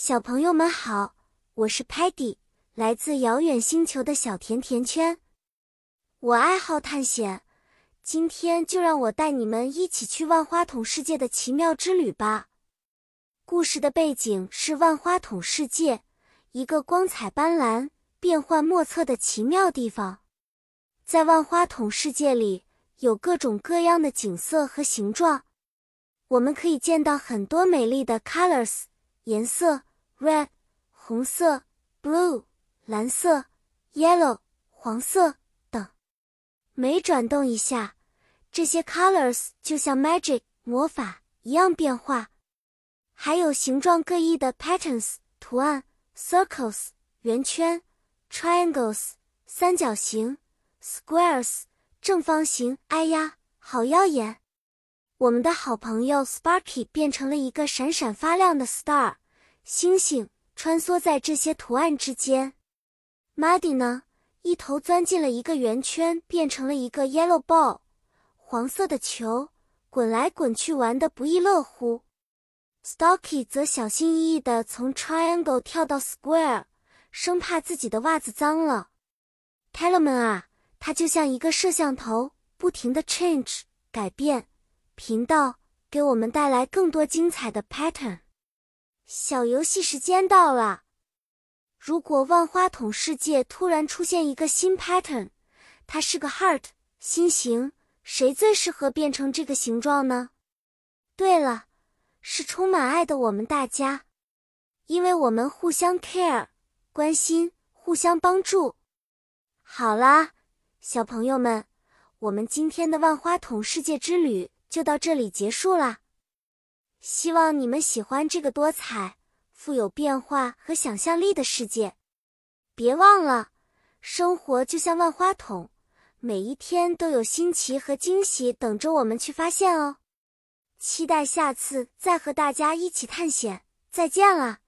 小朋友们好，我是 Patty，来自遥远星球的小甜甜圈。我爱好探险，今天就让我带你们一起去万花筒世界的奇妙之旅吧。故事的背景是万花筒世界，一个光彩斑斓、变幻莫测的奇妙地方。在万花筒世界里，有各种各样的景色和形状，我们可以见到很多美丽的 colors 颜色，red 红色，blue 蓝色，yellow 黄色等。每转动一下，这些 colors 就像 magic 魔法一样变化。还有形状各异的 patterns 图案，circles 圆圈，triangles 三角形。Squares 正方形，哎呀，好耀眼！我们的好朋友 Sparky 变成了一个闪闪发亮的 star 星星，穿梭在这些图案之间。Muddy 呢，一头钻进了一个圆圈，变成了一个 yellow ball 黄色的球，滚来滚去，玩得不亦乐乎。Stocky 则小心翼翼地从 triangle 跳到 square，生怕自己的袜子脏了。Telemann 啊！它就像一个摄像头，不停的 change 改变频道，给我们带来更多精彩的 pattern。小游戏时间到了，如果万花筒世界突然出现一个新 pattern，它是个 heart 心形，谁最适合变成这个形状呢？对了，是充满爱的我们大家，因为我们互相 care 关心，互相帮助。好啦。小朋友们，我们今天的万花筒世界之旅就到这里结束啦。希望你们喜欢这个多彩、富有变化和想象力的世界。别忘了，生活就像万花筒，每一天都有新奇和惊喜等着我们去发现哦。期待下次再和大家一起探险，再见了。